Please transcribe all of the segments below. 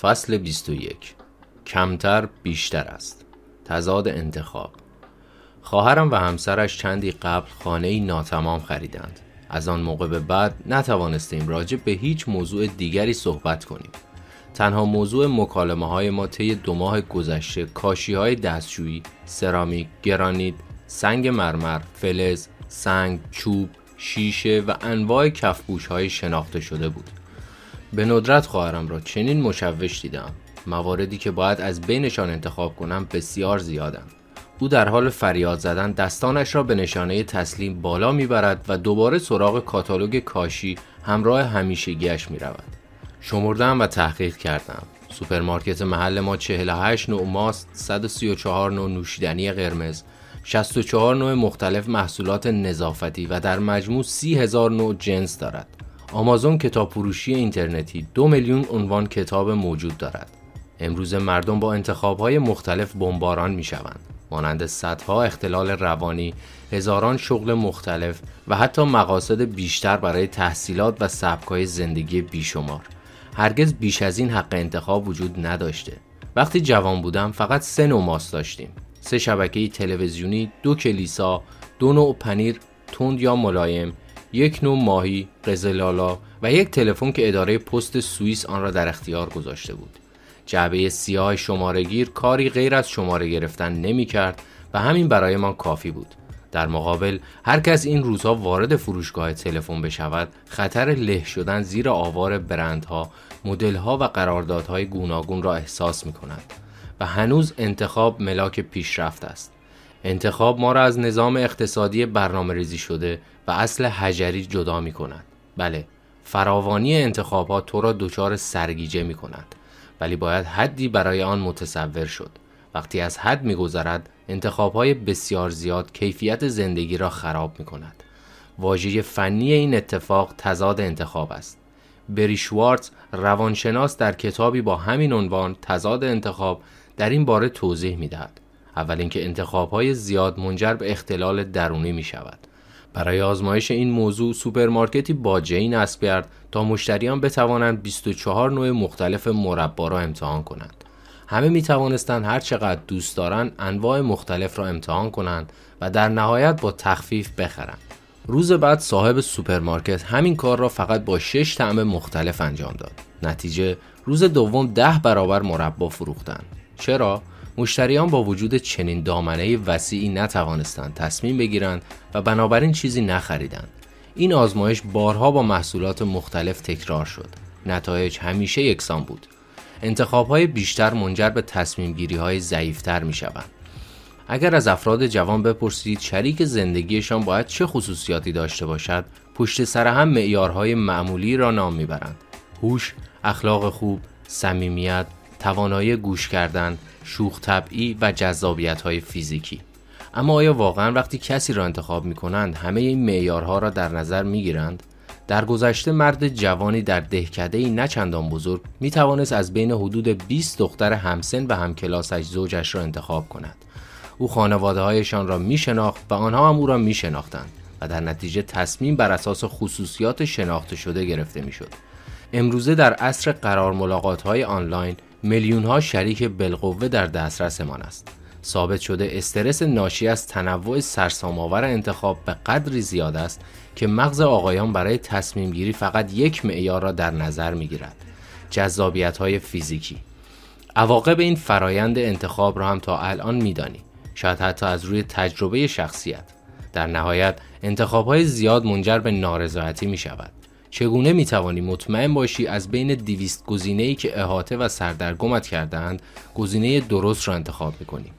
فصل 21 کمتر بیشتر است. تضاد انتخاب. خواهرم و همسرش چندی قبل خانه ای ناتمام خریدند. از آن موقع به بعد نتوانستیم راجع به هیچ موضوع دیگری صحبت کنیم. تنها موضوع مکالمه های ما طی دو ماه گذشته کاشی های دستشویی، سرامیک، گرانیت، سنگ مرمر، فلز، سنگ، چوب، شیشه و انواع کفبوش های شناخته شده بود. به ندرت خواهرم را چنین مشوش دیدم. مواردی که باید از بینشان انتخاب کنم بسیار زیادند. او در حال فریاد زدن دستانش را به نشانه تسلیم بالا می‌برد و دوباره سراغ کاتالوگ کاشی همراه همیشگیش می رود. شمردم و تحقیق کردم. سوپرمارکت محل ما 48 نوع ماست، 134 نوع نوشیدنی قرمز، 64 نوع مختلف محصولات نظافتی و در مجموع 30 هزار نوع جنس دارد. آمازون کتاب فروشی اینترنتی دو میلیون عنوان کتاب موجود دارد. امروز مردم با انتخابهای مختلف بمباران می شوند. مانند صدها اختلال روانی، هزاران شغل مختلف و حتی مقاصد بیشتر برای تحصیلات و سبکای زندگی بیشمار. هرگز بیش از این حق انتخاب وجود نداشته. وقتی جوان بودم فقط سه نوع ماست داشتیم. سه شبکه تلویزیونی، دو کلیسا، دو نوع پنیر تند یا ملایم، یک نوع ماهی، قزلالا و یک تلفن که اداره پست سوئیس آن را در اختیار گذاشته بود. جعبه سیاه شمارهگیر کاری غیر از شماره گرفتن نمی کرد و همین برای ما کافی بود. در مقابل هر کس این روزها وارد فروشگاه تلفن بشود خطر له شدن زیر آوار برندها، مدلها و قراردادهای گوناگون را احساس می کند و هنوز انتخاب ملاک پیشرفت است. انتخاب ما را از نظام اقتصادی برنامه ریزی شده و اصل حجری جدا می کند. بله، فراوانی انتخابات تو را دچار سرگیجه می کند. ولی باید حدی برای آن متصور شد. وقتی از حد میگذرد انتخابهای بسیار زیاد کیفیت زندگی را خراب می کند. واژه فنی این اتفاق تضاد انتخاب است. بری شوارتز روانشناس در کتابی با همین عنوان تضاد انتخاب در این باره توضیح می دهد. اول اینکه انتخابهای زیاد منجر به اختلال درونی می شود. برای آزمایش این موضوع سوپرمارکتی باجه‌ای نصب کرد تا مشتریان بتوانند 24 نوع مختلف مربا را امتحان کنند. همه می توانستند هر چقدر دوست دارند انواع مختلف را امتحان کنند و در نهایت با تخفیف بخرند. روز بعد صاحب سوپرمارکت همین کار را فقط با 6 طعم مختلف انجام داد. نتیجه روز دوم ده برابر مربا فروختند. چرا؟ مشتریان با وجود چنین دامنه وسیعی نتوانستند تصمیم بگیرند و بنابراین چیزی نخریدند. این آزمایش بارها با محصولات مختلف تکرار شد. نتایج همیشه یکسان بود. انتخاب های بیشتر منجر به تصمیم گیری های ضعیفتر می شوند. اگر از افراد جوان بپرسید شریک زندگیشان باید چه خصوصیاتی داشته باشد پشت سر هم معیارهای معمولی را نام می‌برند هوش اخلاق خوب صمیمیت توانایی گوش کردن شوخ طبعی و جذابیت های فیزیکی اما آیا واقعا وقتی کسی را انتخاب می کنند همه این معیارها را در نظر می گیرند؟ در گذشته مرد جوانی در دهکده ای نه چندان بزرگ می توانست از بین حدود 20 دختر همسن و همکلاسش زوجش را انتخاب کند. او خانواده هایشان را می شناخت و آنها هم او را می شناختند و در نتیجه تصمیم بر اساس خصوصیات شناخته شده گرفته می شد. امروزه در عصر قرار ملاقات های آنلاین میلیون ها شریک بالقوه در دسترسمان است. ثابت شده استرس ناشی از تنوع سرسام‌آور انتخاب به قدری زیاد است که مغز آقایان برای تصمیم گیری فقط یک معیار را در نظر می گیرد. جذابیت های فیزیکی عواقب این فرایند انتخاب را هم تا الان میدانی شاید حتی از روی تجربه شخصیت در نهایت انتخاب های زیاد منجر به نارضایتی می شود چگونه می توانی مطمئن باشی از بین دیویست گزینه ای که احاطه و سردرگمت کردهاند گزینه درست را انتخاب می کنی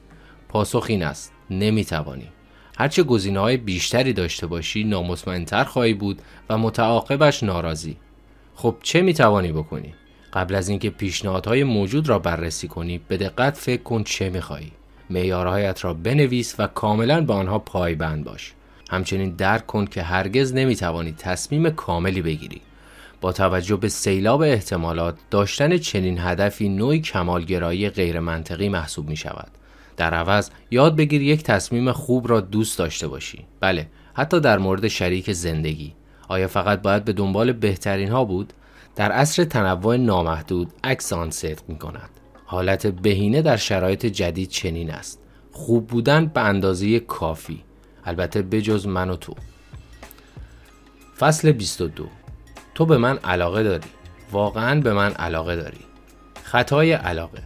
پاسخ این است نمی توانی هرچه گزینه های بیشتری داشته باشی نامطمئنتر خواهی بود و متعاقبش ناراضی. خب چه می توانی بکنی؟ قبل از اینکه پیشنهادهای موجود را بررسی کنی به دقت فکر کن چه می خواهی معیارهایت را بنویس و کاملا به آنها پایبند باش. همچنین درک کن که هرگز نمی‌توانی تصمیم کاملی بگیری با توجه به سیلاب احتمالات داشتن چنین هدفی نوعی کمالگرایی غیرمنطقی محسوب می شود در عوض یاد بگیر یک تصمیم خوب را دوست داشته باشی بله حتی در مورد شریک زندگی آیا فقط باید به دنبال بهترین ها بود در عصر تنوع نامحدود عکس آن صدق می کند. حالت بهینه در شرایط جدید چنین است. خوب بودن به اندازه کافی. البته بجز من و تو. فصل 22 تو به من علاقه داری. واقعا به من علاقه داری. خطای علاقه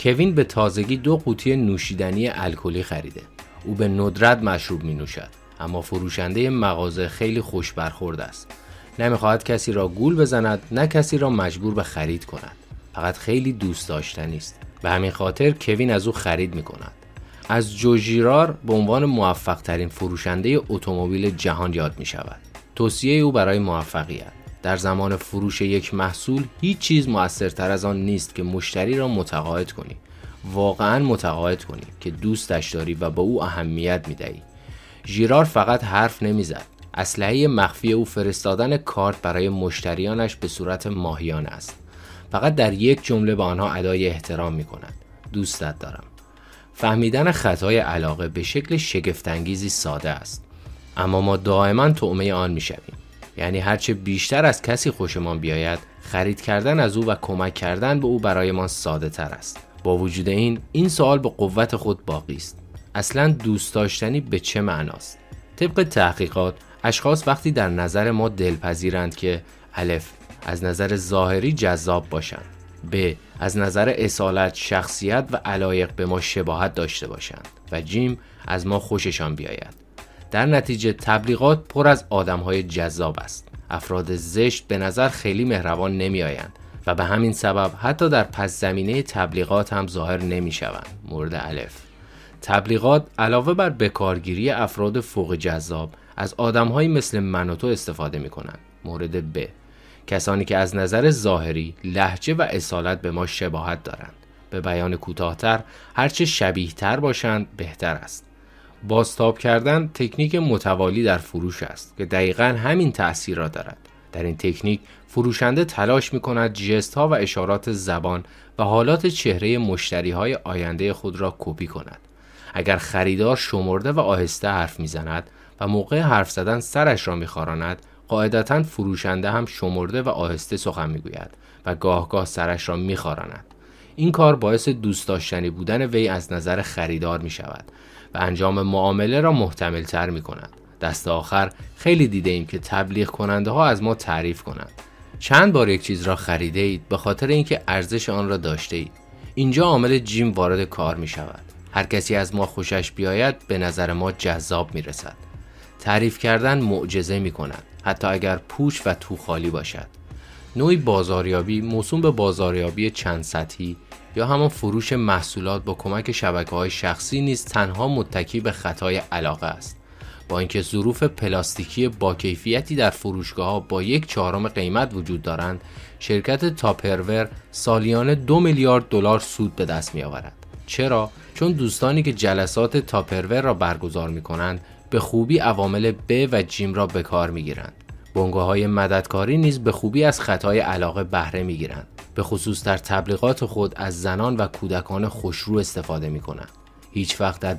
کوین به تازگی دو قوطی نوشیدنی الکلی خریده. او به ندرت مشروب می نوشد. اما فروشنده مغازه خیلی خوش برخورد است. نمی‌خواهد کسی را گول بزند نه کسی را مجبور به خرید کند. فقط خیلی دوست داشتنی است. به همین خاطر کوین از او خرید می کند. از جوژیرار به عنوان موفق ترین فروشنده اتومبیل جهان یاد می شود. توصیه او برای موفقیت. در زمان فروش یک محصول هیچ چیز موثرتر از آن نیست که مشتری را متقاعد کنی. واقعا متقاعد کنی که دوستش داری و به او اهمیت می دهی. ژیرار فقط حرف نمی‌زد. اسلحه مخفی او فرستادن کارت برای مشتریانش به صورت ماهیانه است. فقط در یک جمله به آنها ادای احترام می کند دوستت دارم. فهمیدن خطای علاقه به شکل شگفتانگیزی ساده است. اما ما دائما تعمه آن می‌شویم. یعنی هرچه بیشتر از کسی خوشمان بیاید خرید کردن از او و کمک کردن به او برایمان ساده تر است. با وجود این این سوال به قوت خود باقی است. اصلا دوست داشتنی به چه معناست؟ طبق تحقیقات اشخاص وقتی در نظر ما دلپذیرند که الف از نظر ظاهری جذاب باشند. ب از نظر اصالت شخصیت و علایق به ما شباهت داشته باشند و جیم از ما خوششان بیاید. در نتیجه تبلیغات پر از آدم های جذاب است. افراد زشت به نظر خیلی مهربان نمی آیند و به همین سبب حتی در پس زمینه تبلیغات هم ظاهر نمی شوند مورد الف. تبلیغات علاوه بر بکارگیری افراد فوق جذاب از آدمهایی مثل من و تو استفاده می کنند مورد ب. کسانی که از نظر ظاهری لحجه و اصالت به ما شباهت دارند. به بیان کوتاهتر هرچه شبیه تر باشند بهتر است. بازتاب کردن تکنیک متوالی در فروش است که دقیقا همین تأثیر را دارد. در این تکنیک فروشنده تلاش می کند جست ها و اشارات زبان و حالات چهره مشتری های آینده خود را کپی کند. اگر خریدار شمرده و آهسته حرف می‌زند و موقع حرف زدن سرش را میخواراند قاعدتا فروشنده هم شمرده و آهسته سخن می‌گوید و گاهگاه سرش را میخواراند این کار باعث دوست داشتنی بودن وی از نظر خریدار می شود و انجام معامله را محتمل تر می کند. دست آخر خیلی دیده ایم که تبلیغ کننده ها از ما تعریف کنند. چند بار یک چیز را خریده اید به خاطر اینکه ارزش آن را داشته اید. اینجا عامل جیم وارد کار می شود. هر کسی از ما خوشش بیاید به نظر ما جذاب می رسد. تعریف کردن معجزه می کند حتی اگر پوچ و تو خالی باشد. نوعی بازاریابی موسوم به بازاریابی چند سطحی یا همان فروش محصولات با کمک شبکه های شخصی نیز تنها متکی به خطای علاقه است. با اینکه ظروف پلاستیکی با کیفیتی در فروشگاه ها با یک چهارم قیمت وجود دارند شرکت تاپرور سالیانه دو میلیارد دلار سود به دست می آورد چرا؟ چون دوستانی که جلسات تاپرور را برگزار می کنند به خوبی عوامل ب و جیم را به کار می گیرند بنگاه های مددکاری نیز به خوبی از خطای علاقه بهره می گیرند به خصوص در تبلیغات خود از زنان و کودکان خوشرو استفاده می کنند. هیچ وقت در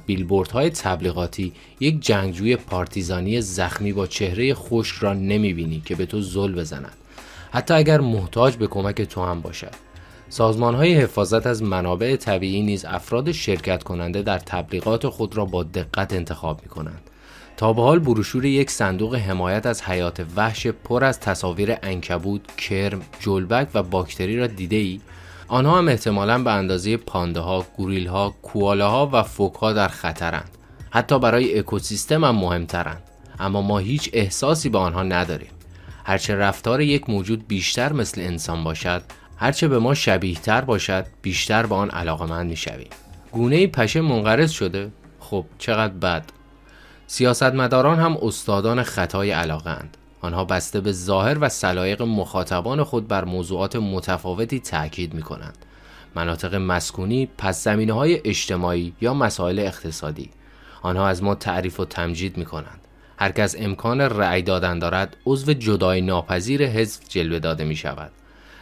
های تبلیغاتی یک جنگجوی پارتیزانی زخمی با چهره خشک را نمی بینی که به تو زل بزند. حتی اگر محتاج به کمک تو هم باشد. سازمان های حفاظت از منابع طبیعی نیز افراد شرکت کننده در تبلیغات خود را با دقت انتخاب می کنند. تا به حال بروشور یک صندوق حمایت از حیات وحش پر از تصاویر انکبود، کرم، جلبک و باکتری را دیده ای؟ آنها هم احتمالا به اندازه پانده ها، گوریل ها، ها و فوک ها در خطرند. حتی برای اکوسیستم هم مهمترند. اما ما هیچ احساسی به آنها نداریم. هرچه رفتار یک موجود بیشتر مثل انسان باشد، هرچه به ما شبیه تر باشد، بیشتر به آن علاقمند می شویم. گونه پشه منقرض شده؟ خب چقدر بد. سیاستمداران هم استادان خطای علاقه اند. آنها بسته به ظاهر و سلایق مخاطبان خود بر موضوعات متفاوتی تاکید می کنند. مناطق مسکونی، پس زمینه های اجتماعی یا مسائل اقتصادی. آنها از ما تعریف و تمجید می کنند. هر کس امکان رأی دادن دارد عضو جدای ناپذیر حزب جلوه داده می شود.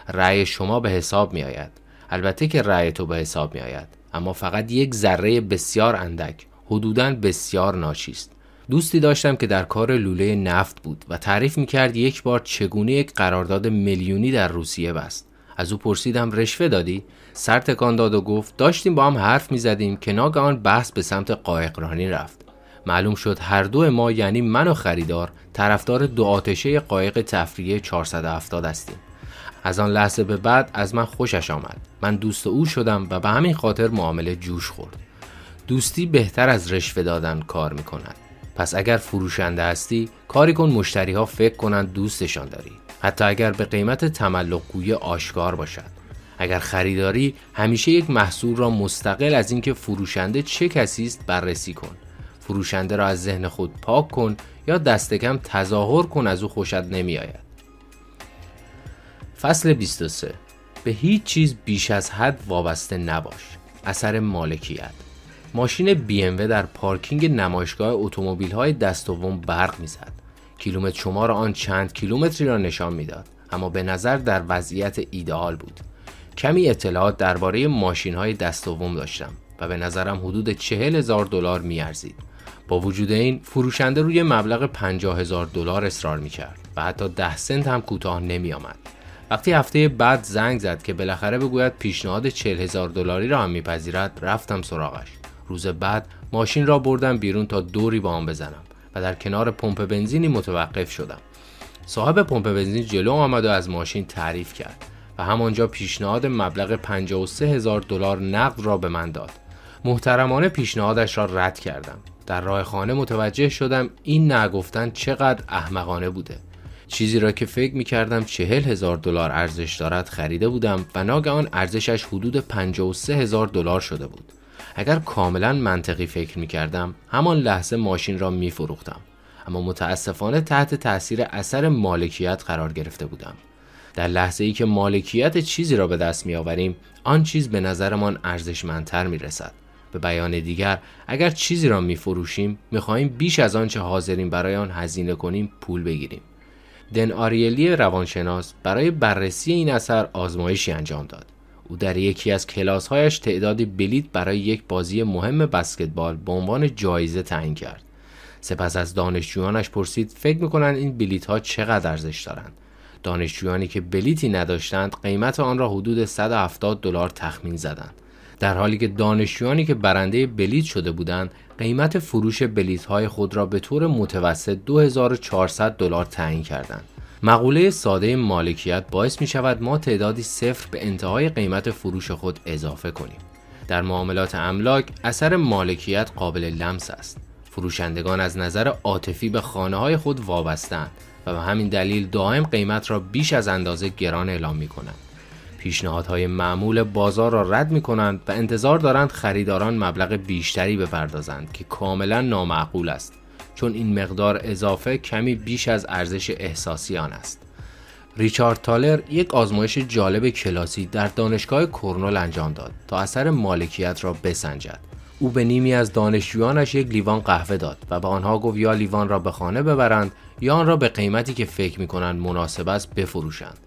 رأی شما به حساب می آید. البته که رأی تو به حساب می آید. اما فقط یک ذره بسیار اندک حدوداً بسیار ناچیست دوستی داشتم که در کار لوله نفت بود و تعریف می‌کرد یک بار چگونه یک قرارداد میلیونی در روسیه بست. از او پرسیدم رشوه دادی؟ سر تکان داد و گفت داشتیم با هم حرف می‌زدیم که ناگهان بحث به سمت قایقرانی رفت. معلوم شد هر دو ما یعنی من و خریدار طرفدار دو آتشه قایق تفریحی 470 هستیم. از آن لحظه به بعد از من خوشش آمد. من دوست او شدم و به همین خاطر معامله جوش خورد. دوستی بهتر از رشوه دادن کار می کند پس اگر فروشنده هستی کاری کن مشتری ها فکر کنند دوستشان داری. حتی اگر به قیمت تملق آشکار باشد. اگر خریداری همیشه یک محصول را مستقل از اینکه فروشنده چه کسی است بررسی کن. فروشنده را از ذهن خود پاک کن یا دست کم تظاهر کن از او خوشت نمی آید. فصل 23 به هیچ چیز بیش از حد وابسته نباش. اثر مالکیت. ماشین بی در پارکینگ نمایشگاه اتومبیل های دست دوم برق می‌زد. کیلومتر شمار آن چند کیلومتری را نشان می‌داد اما به نظر در وضعیت ایدئال بود. کمی اطلاعات درباره ماشین های دست دوم داشتم و به نظرم حدود چهل هزار دلار میارزید. با وجود این فروشنده روی مبلغ 50 هزار دلار اصرار می‌کرد و حتی ده سنت هم کوتاه نمی آمد. وقتی هفته بعد زنگ زد که بالاخره بگوید پیشنهاد 40 هزار دلاری را هم میپذیرد رفتم سراغش. روز بعد ماشین را بردم بیرون تا دوری با آن بزنم و در کنار پمپ بنزینی متوقف شدم. صاحب پمپ بنزین جلو آمد و از ماشین تعریف کرد و همانجا پیشنهاد مبلغ 53 هزار دلار نقد را به من داد. محترمانه پیشنهادش را رد کردم. در راه خانه متوجه شدم این نگفتن چقدر احمقانه بوده. چیزی را که فکر می کردم چهل هزار دلار ارزش دارد خریده بودم و ناگهان ارزشش حدود 53 هزار دلار شده بود. اگر کاملا منطقی فکر می کردم همان لحظه ماشین را می فروختم اما متاسفانه تحت تاثیر اثر مالکیت قرار گرفته بودم. در لحظه ای که مالکیت چیزی را به دست می آوریم آن چیز به نظرمان ارزشمندتر می رسد به بیان دیگر اگر چیزی را می فروشیم می خواهیم بیش از آنچه حاضرین برای آن هزینه کنیم پول بگیریم. دن آریلی روانشناس برای بررسی این اثر آزمایشی انجام داد. او در یکی از کلاسهایش تعدادی بلیت برای یک بازی مهم بسکتبال به عنوان جایزه تعیین کرد. سپس از دانشجویانش پرسید فکر می‌کنند این بلیت ها چقدر ارزش دارند دانشجویانی که بلیتی نداشتند قیمت آن را حدود 170 دلار تخمین زدند. در حالی که دانشجویانی که برنده بلیت شده بودند قیمت فروش بلیت های خود را به طور متوسط 2400 دلار تعیین کردند. مقوله ساده مالکیت باعث می شود ما تعدادی صفر به انتهای قیمت فروش خود اضافه کنیم. در معاملات املاک اثر مالکیت قابل لمس است. فروشندگان از نظر عاطفی به خانه های خود وابستند و به همین دلیل دائم قیمت را بیش از اندازه گران اعلام می کنند. پیشنهادهای معمول بازار را رد می کنند و انتظار دارند خریداران مبلغ بیشتری بپردازند که کاملا نامعقول است. چون این مقدار اضافه کمی بیش از ارزش احساسی آن است. ریچارد تالر یک آزمایش جالب کلاسی در دانشگاه کرنل انجام داد تا اثر مالکیت را بسنجد. او به نیمی از دانشجویانش یک لیوان قهوه داد و به آنها گفت یا لیوان را به خانه ببرند یا آن را به قیمتی که فکر می کنند مناسب است بفروشند.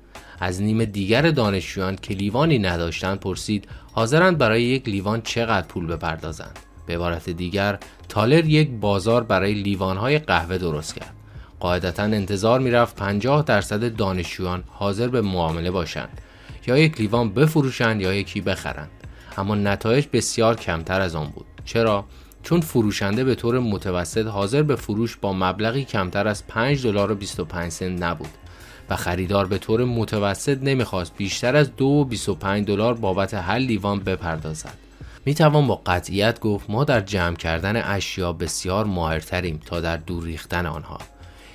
از نیم دیگر دانشجویان که لیوانی نداشتند پرسید حاضرند برای یک لیوان چقدر پول بپردازند. به عبارت دیگر تالر یک بازار برای لیوانهای قهوه درست کرد. قاعدتا انتظار می‌رفت 50 درصد دانشجویان حاضر به معامله باشند یا یک لیوان بفروشند یا یکی بخرند. اما نتایج بسیار کمتر از آن بود. چرا؟ چون فروشنده به طور متوسط حاضر به فروش با مبلغی کمتر از 5 دلار و 25 سنت نبود و خریدار به طور متوسط نمی‌خواست بیشتر از 2.25 دلار بابت هر لیوان بپردازد. می توان با قطعیت گفت ما در جمع کردن اشیا بسیار ماهرتریم تا در دور ریختن آنها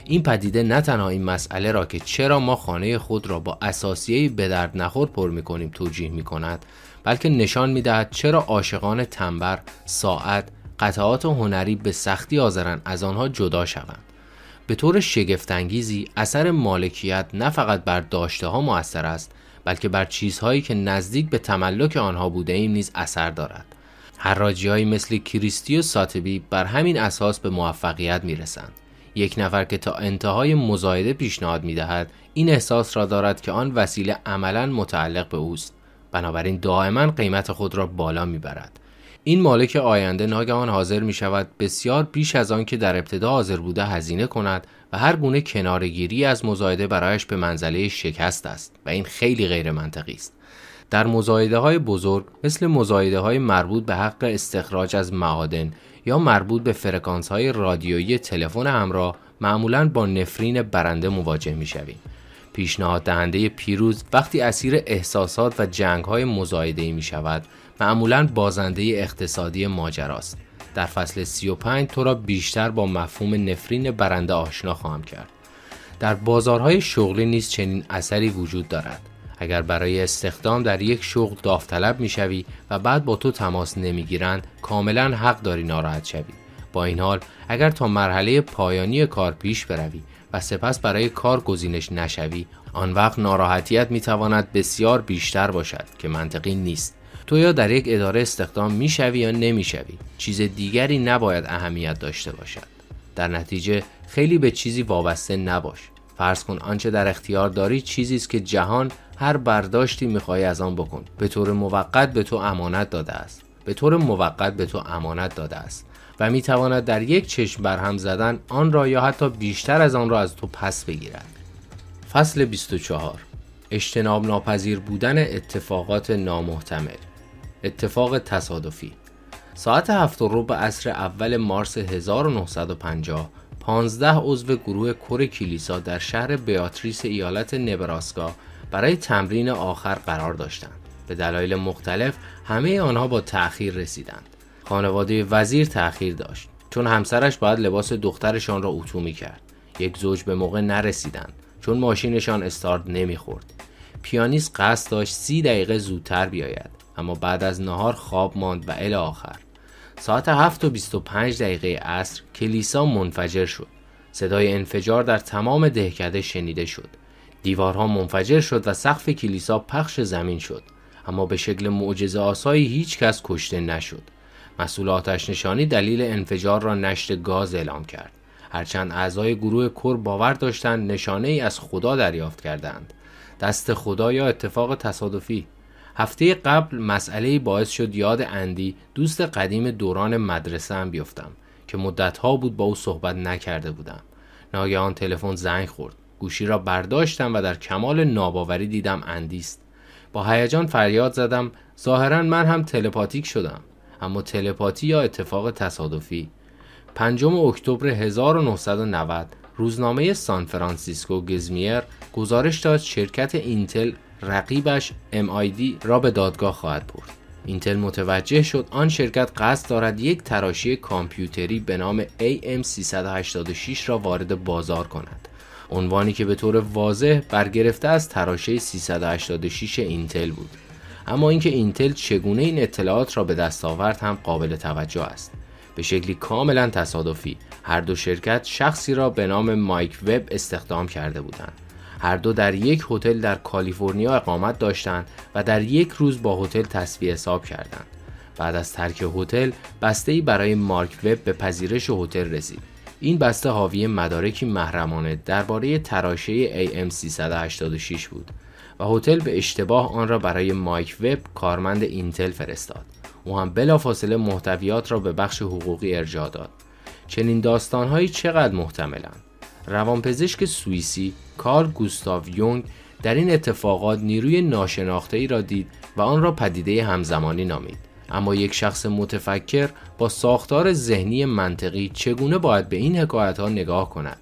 این پدیده نه تنها این مسئله را که چرا ما خانه خود را با اساسیه به درد نخور پر می کنیم توجیه می کند بلکه نشان می دهد چرا عاشقان تنبر، ساعت، قطعات هنری به سختی حاضرند از آنها جدا شوند. به طور شگفتانگیزی اثر مالکیت نه فقط بر داشته ها است بلکه بر چیزهایی که نزدیک به تملک آنها بوده ایم نیز اثر دارد حراجی مثل کریستی و ساتبی بر همین اساس به موفقیت می رسند. یک نفر که تا انتهای مزایده پیشنهاد می دهد این احساس را دارد که آن وسیله عملا متعلق به اوست بنابراین دائما قیمت خود را بالا می برد. این مالک آینده ناگهان حاضر می شود بسیار بیش از آن که در ابتدا حاضر بوده هزینه کند و هر گونه کنارگیری از مزایده برایش به منزله شکست است و این خیلی غیر منطقی است در مزایده های بزرگ مثل مزایده های مربوط به حق استخراج از معادن یا مربوط به فرکانس های رادیویی تلفن همراه معمولا با نفرین برنده مواجه می شویم. پیشنهاد دهنده پیروز وقتی اسیر احساسات و جنگ های مزایده می شود معمولا بازنده اقتصادی ماجراست. در فصل 35 تو را بیشتر با مفهوم نفرین برنده آشنا خواهم کرد. در بازارهای شغلی نیز چنین اثری وجود دارد. اگر برای استخدام در یک شغل داوطلب می‌شوی و بعد با تو تماس نمی‌گیرند کاملا حق داری ناراحت شوی. با این حال اگر تا مرحله پایانی کار پیش بروی و سپس برای کار گزینش نشوی. آن وقت ناراحتیت می‌تواند بسیار بیشتر باشد که منطقی نیست. تو یا در یک اداره استخدام می‌شوی یا نمی‌شوی. چیز دیگری نباید اهمیت داشته باشد. در نتیجه خیلی به چیزی وابسته نباش. فرض کن آنچه در اختیار داری چیزی است که جهان هر برداشتی می‌خواهی از آن بکن. به طور موقت به تو امانت داده است. به طور موقت به تو امانت داده است. و می‌تواند در یک چشم برهم زدن آن را یا حتی بیشتر از آن را از تو پس بگیرد فصل 24 اجتناب ناپذیر بودن اتفاقات نامحتمل اتفاق تصادفی ساعت هفت رو به عصر اول مارس 1950 پانزده عضو گروه کور کلیسا در شهر بیاتریس ایالت نبراسکا برای تمرین آخر قرار داشتند. به دلایل مختلف همه آنها با تأخیر رسیدند. خانواده وزیر تأخیر داشت چون همسرش باید لباس دخترشان را اتو می کرد. یک زوج به موقع نرسیدند چون ماشینشان استارت نمی‌خورد. پیانیست قصد داشت سی دقیقه زودتر بیاید اما بعد از نهار خواب ماند و ال آخر ساعت 7 و 25 دقیقه عصر کلیسا منفجر شد صدای انفجار در تمام دهکده شنیده شد دیوارها منفجر شد و سقف کلیسا پخش زمین شد اما به شکل معجزه آسایی هیچ کس کشته نشد مسئول آتش نشانی دلیل انفجار را نشت گاز اعلام کرد. هرچند اعضای گروه کور باور داشتند نشانه ای از خدا دریافت کردند. دست خدا یا اتفاق تصادفی. هفته قبل مسئله باعث شد یاد اندی دوست قدیم دوران مدرسه هم بیفتم که مدتها بود با او صحبت نکرده بودم. ناگهان تلفن زنگ خورد. گوشی را برداشتم و در کمال ناباوری دیدم اندیست. با هیجان فریاد زدم. ظاهرا من هم تلپاتیک شدم. اما تلپاتی یا اتفاق تصادفی پنجم اکتبر 1990 روزنامه سان فرانسیسکو اگزمینر گزارش داد شرکت اینتل رقیبش AMD را به دادگاه خواهد برد. اینتل متوجه شد آن شرکت قصد دارد یک تراشه کامپیوتری به نام AM386 را وارد بازار کند. عنوانی که به طور واضح برگرفته از تراشه 386 اینتل بود. اما اینکه اینتل چگونه این اطلاعات را به دست آورد هم قابل توجه است. به شکلی کاملا تصادفی هر دو شرکت شخصی را به نام مایک وب استخدام کرده بودند. هر دو در یک هتل در کالیفرنیا اقامت داشتند و در یک روز با هتل تصفیه حساب کردند. بعد از ترک هتل بسته ای برای مارک وب به پذیرش هتل رسید. این بسته حاوی مدارکی محرمانه درباره تراشه AM386 بود و هتل به اشتباه آن را برای مایک وب کارمند اینتل فرستاد. او هم بلافاصله محتویات را به بخش حقوقی ارجاع داد. چنین داستانهایی چقدر محتملند؟ روانپزشک سوئیسی کارل گوستاو یونگ در این اتفاقات نیروی ناشناخته ای را دید و آن را پدیده همزمانی نامید اما یک شخص متفکر با ساختار ذهنی منطقی چگونه باید به این حکایت ها نگاه کند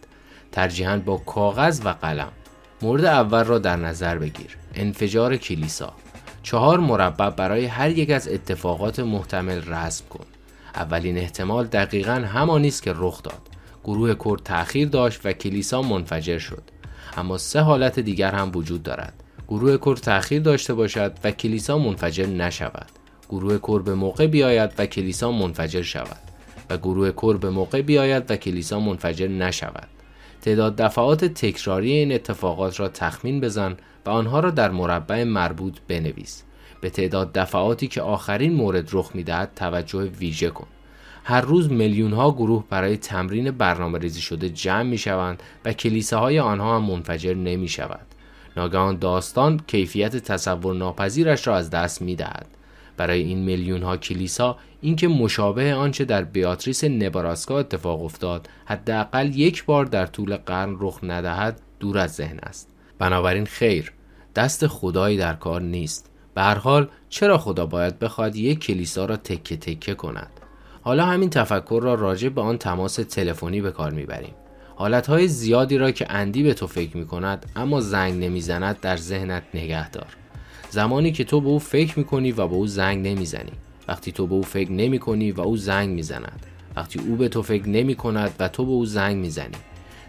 ترجیحاً با کاغذ و قلم مورد اول را در نظر بگیر. انفجار کلیسا. چهار مربع برای هر یک از اتفاقات محتمل رسم کن. اولین احتمال دقیقا همانی است که رخ داد. گروه کرد تأخیر داشت و کلیسا منفجر شد. اما سه حالت دیگر هم وجود دارد. گروه کور تأخیر داشته باشد و کلیسا منفجر نشود. گروه کور به موقع بیاید و کلیسا منفجر شود. و گروه کور به موقع بیاید و کلیسا منفجر نشود. تعداد دفعات تکراری این اتفاقات را تخمین بزن و آنها را در مربع مربوط بنویس به تعداد دفعاتی که آخرین مورد رخ می‌دهد توجه ویژه کن هر روز میلیون ها گروه برای تمرین برنامه ریزی شده جمع می شوند و کلیسه های آنها هم منفجر نمی شود. ناگهان داستان کیفیت تصور ناپذیرش را از دست می دهد. برای این میلیون ها کلیسا اینکه مشابه آنچه در بیاتریس نباراسکا اتفاق افتاد حداقل یک بار در طول قرن رخ ندهد دور از ذهن است. بنابراین خیر دست خدایی در کار نیست. به هر حال چرا خدا باید بخواد یک کلیسا را تکه تکه کند؟ حالا همین تفکر را راجع به آن تماس تلفنی به کار می‌بریم. حالتهای زیادی را که اندی به تو فکر می کند اما زنگ نمی‌زند در ذهنت نگه دار. زمانی که تو به او فکر می کنی و به او زنگ نمی‌زنی. وقتی تو به او فکر نمی کنی و او زنگ می‌زند. وقتی او به تو فکر نمی کند و تو به او زنگ می‌زنی.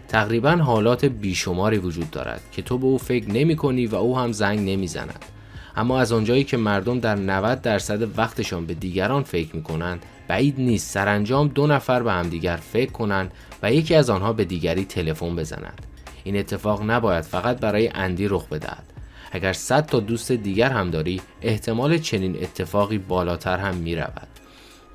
تقریبا حالات بیشماری وجود دارد که تو به او فکر نمی کنی و او هم زنگ نمی‌زند. اما از آنجایی که مردم در 90 درصد وقتشان به دیگران فکر می کنند بعید نیست سرانجام دو نفر به همدیگر فکر کنند و یکی از آنها به دیگری تلفن بزند. این اتفاق نباید فقط برای اندی رخ بدهد. اگر 100 تا دوست دیگر هم داری احتمال چنین اتفاقی بالاتر هم می رود.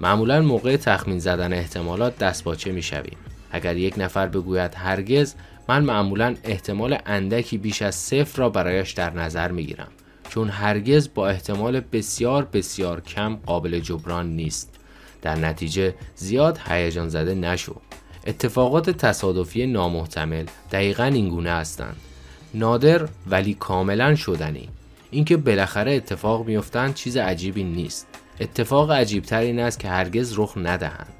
معمولا موقع تخمین زدن احتمالات دستباچه می شویم. اگر یک نفر بگوید هرگز من معمولا احتمال اندکی بیش از صفر را برایش در نظر می گیرم چون هرگز با احتمال بسیار بسیار کم قابل جبران نیست در نتیجه زیاد هیجان زده نشو اتفاقات تصادفی نامحتمل دقیقا این گونه هستند نادر ولی کاملا شدنی. اینکه بالاخره اتفاق میافتند چیز عجیبی نیست. اتفاق عجیبتر این است که هرگز رخ ندهند.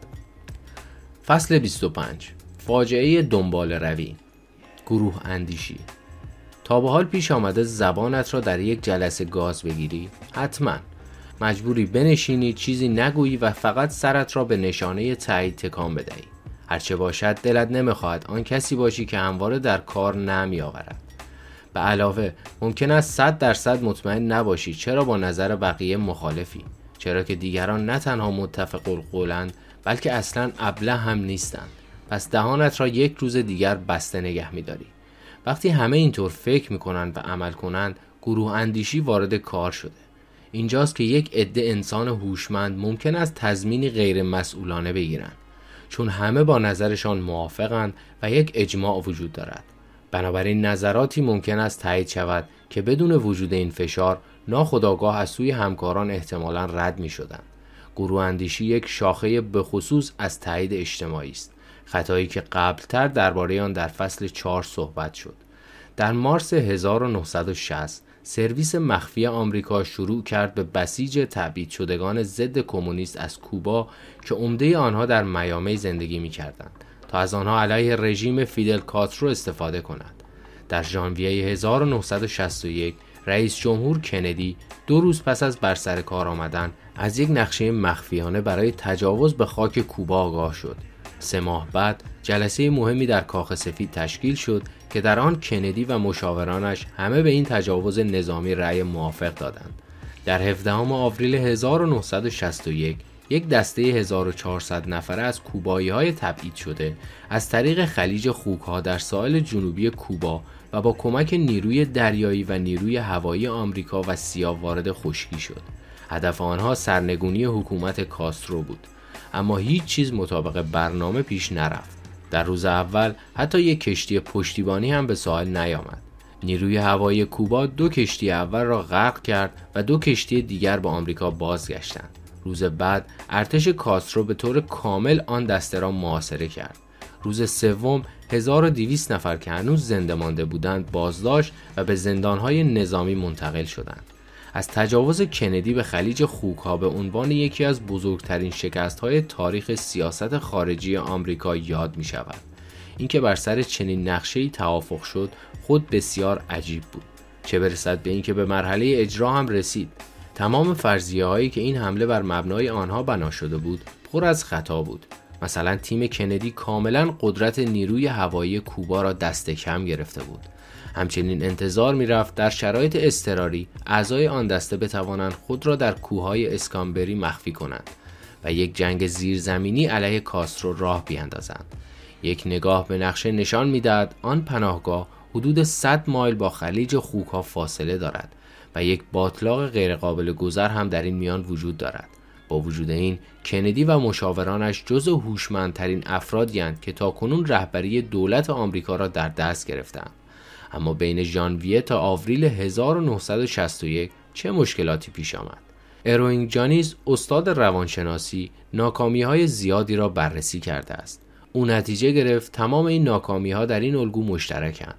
فصل 25 فاجعه دنبال روی. گروه اندیشی. تا به حال پیش آمده زبانت را در یک جلسه گاز بگیری؟ حتما. مجبوری بنشینی چیزی نگویی و فقط سرت را به نشانه تایید تکان بدهی. هرچه باشد دلت نمی‌خواهد آن کسی باشی که همواره در کار نمی آورد به علاوه ممکن است صد درصد مطمئن نباشی چرا با نظر بقیه مخالفی. چرا که دیگران نه تنها متفق القولند بلکه اصلا ابله هم نیستند. پس دهانت را یک روز دیگر بسته نگه میداری. وقتی همه اینطور فکر می‌کنند و عمل کنند گروه اندیشی وارد کار شده. اینجاست که یک عده انسان هوشمند ممکن است تضمینی غیر مسئولانه بگیرند. چون همه با نظرشان موافقند و یک اجماع وجود دارد. بنابراین نظراتی ممکن است تایید شود که بدون وجود این فشار ناخداگاه از سوی همکاران احتمالا رد می شدن. گروه اندیشی یک شاخه به خصوص از تایید اجتماعی است. خطایی که قبلتر درباره آن در فصل 4 صحبت شد. در مارس 1960 سرویس مخفی آمریکا شروع کرد به بسیج تبعید شدگان ضد کمونیست از کوبا که عمده آنها در میامی زندگی می کردند از آنها علیه رژیم فیدل کاترو استفاده کند. در ژانویه 1961 رئیس جمهور کندی دو روز پس از بر سر کار آمدن از یک نقشه مخفیانه برای تجاوز به خاک کوبا آگاه شد. سه ماه بعد جلسه مهمی در کاخ سفید تشکیل شد که در آن کندی و مشاورانش همه به این تجاوز نظامی رأی موافق دادند. در 17 آوریل 1961 یک دسته 1400 نفره از کوبایی های تبعید شده از طریق خلیج خوک در ساحل جنوبی کوبا و با کمک نیروی دریایی و نیروی هوایی آمریکا و سیا وارد خشکی شد. هدف آنها سرنگونی حکومت کاسترو بود اما هیچ چیز مطابق برنامه پیش نرفت. در روز اول حتی یک کشتی پشتیبانی هم به ساحل نیامد. نیروی هوایی کوبا دو کشتی اول را غرق کرد و دو کشتی دیگر به آمریکا بازگشتند. روز بعد ارتش کاسترو به طور کامل آن دسته را محاصره کرد. روز سوم 1200 نفر که هنوز زنده مانده بودند بازداشت و به زندانهای نظامی منتقل شدند. از تجاوز کندی به خلیج خوکها به عنوان یکی از بزرگترین شکست های تاریخ سیاست خارجی آمریکا یاد می شود. اینکه بر سر چنین نقشه‌ای توافق شد خود بسیار عجیب بود. چه برسد به اینکه به مرحله اجرا هم رسید. تمام فرضیه هایی که این حمله بر مبنای آنها بنا شده بود پر از خطا بود. مثلا تیم کندی کاملا قدرت نیروی هوایی کوبا را دست کم گرفته بود. همچنین انتظار می‌رفت در شرایط اضطراری اعضای آن دسته بتوانند خود را در کوههای اسکامبری مخفی کنند و یک جنگ زیرزمینی علیه کاسترو راه بیاندازند یک نگاه به نقشه نشان می‌دهد آن پناهگاه حدود 100 مایل با خلیج خوکها فاصله دارد و یک باطلاق غیرقابل گذر هم در این میان وجود دارد با وجود این کندی و مشاورانش جز هوشمندترین افرادی که تا کنون رهبری دولت آمریکا را در دست گرفتند اما بین ژانویه تا آوریل 1961 چه مشکلاتی پیش آمد اروینگ جانیز استاد روانشناسی ناکامی های زیادی را بررسی کرده است. او نتیجه گرفت تمام این ناکامی ها در این الگو مشترکند.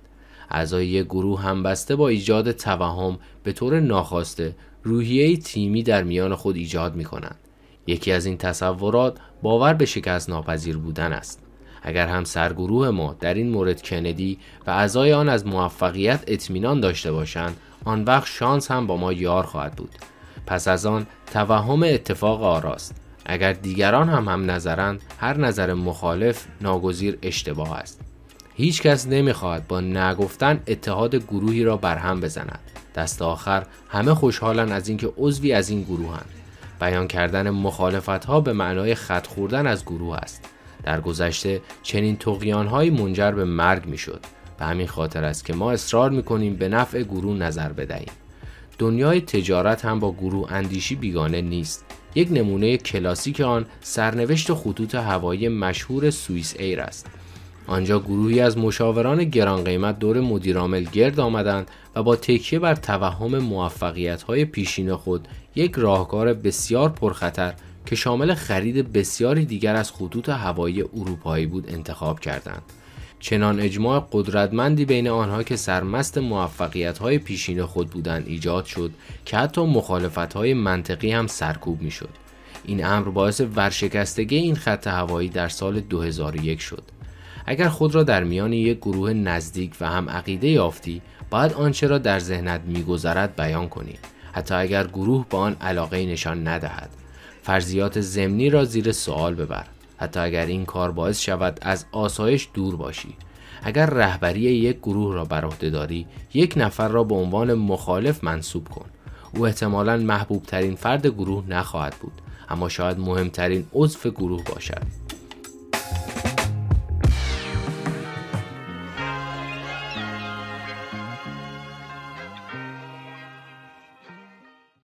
اعضای یک گروه همبسته با ایجاد توهم به طور ناخواسته روحیه تیمی در میان خود ایجاد می کنند. یکی از این تصورات باور به شکست ناپذیر بودن است. اگر هم سرگروه ما در این مورد کندی و اعضای آن از موفقیت اطمینان داشته باشند آن وقت شانس هم با ما یار خواهد بود پس از آن توهم اتفاق آراست اگر دیگران هم هم نظرند هر نظر مخالف ناگزیر اشتباه است هیچ کس نمی‌خواهد با نگفتن اتحاد گروهی را برهم بزند. دست آخر همه خوشحالن از اینکه عضوی از این گروهند بیان کردن مخالفت ها به معنای خط خوردن از گروه است. در گذشته چنین تقیانهایی منجر به مرگ می‌شد. به همین خاطر است که ما اصرار می‌کنیم به نفع گروه نظر بدهیم. دنیای تجارت هم با گروه اندیشی بیگانه نیست. یک نمونه کلاسیک آن سرنوشت خطوط هوایی مشهور سوئیس ایر است. آنجا گروهی از مشاوران گران قیمت دور مدیرعامل گرد آمدند و با تکیه بر توهم موفقیت های پیشین خود یک راهکار بسیار پرخطر که شامل خرید بسیاری دیگر از خطوط هوایی اروپایی بود انتخاب کردند. چنان اجماع قدرتمندی بین آنها که سرمست موفقیت های پیشین خود بودند ایجاد شد که حتی مخالفت های منطقی هم سرکوب می شد. این امر باعث ورشکستگی این خط هوایی در سال 2001 شد. اگر خود را در میان یک گروه نزدیک و هم عقیده یافتی باید آنچه را در ذهنت میگذرد بیان کنی. حتی اگر گروه به آن علاقه نشان ندهد. فرضیات زمینی را زیر سوال ببر. حتی اگر این کار باعث شود از آسایش دور باشی. اگر رهبری یک گروه را بر عهده داری یک نفر را به عنوان مخالف منصوب کن. او احتمالا محبوب ترین فرد گروه نخواهد بود اما شاید مهمترین عضو گروه باشد.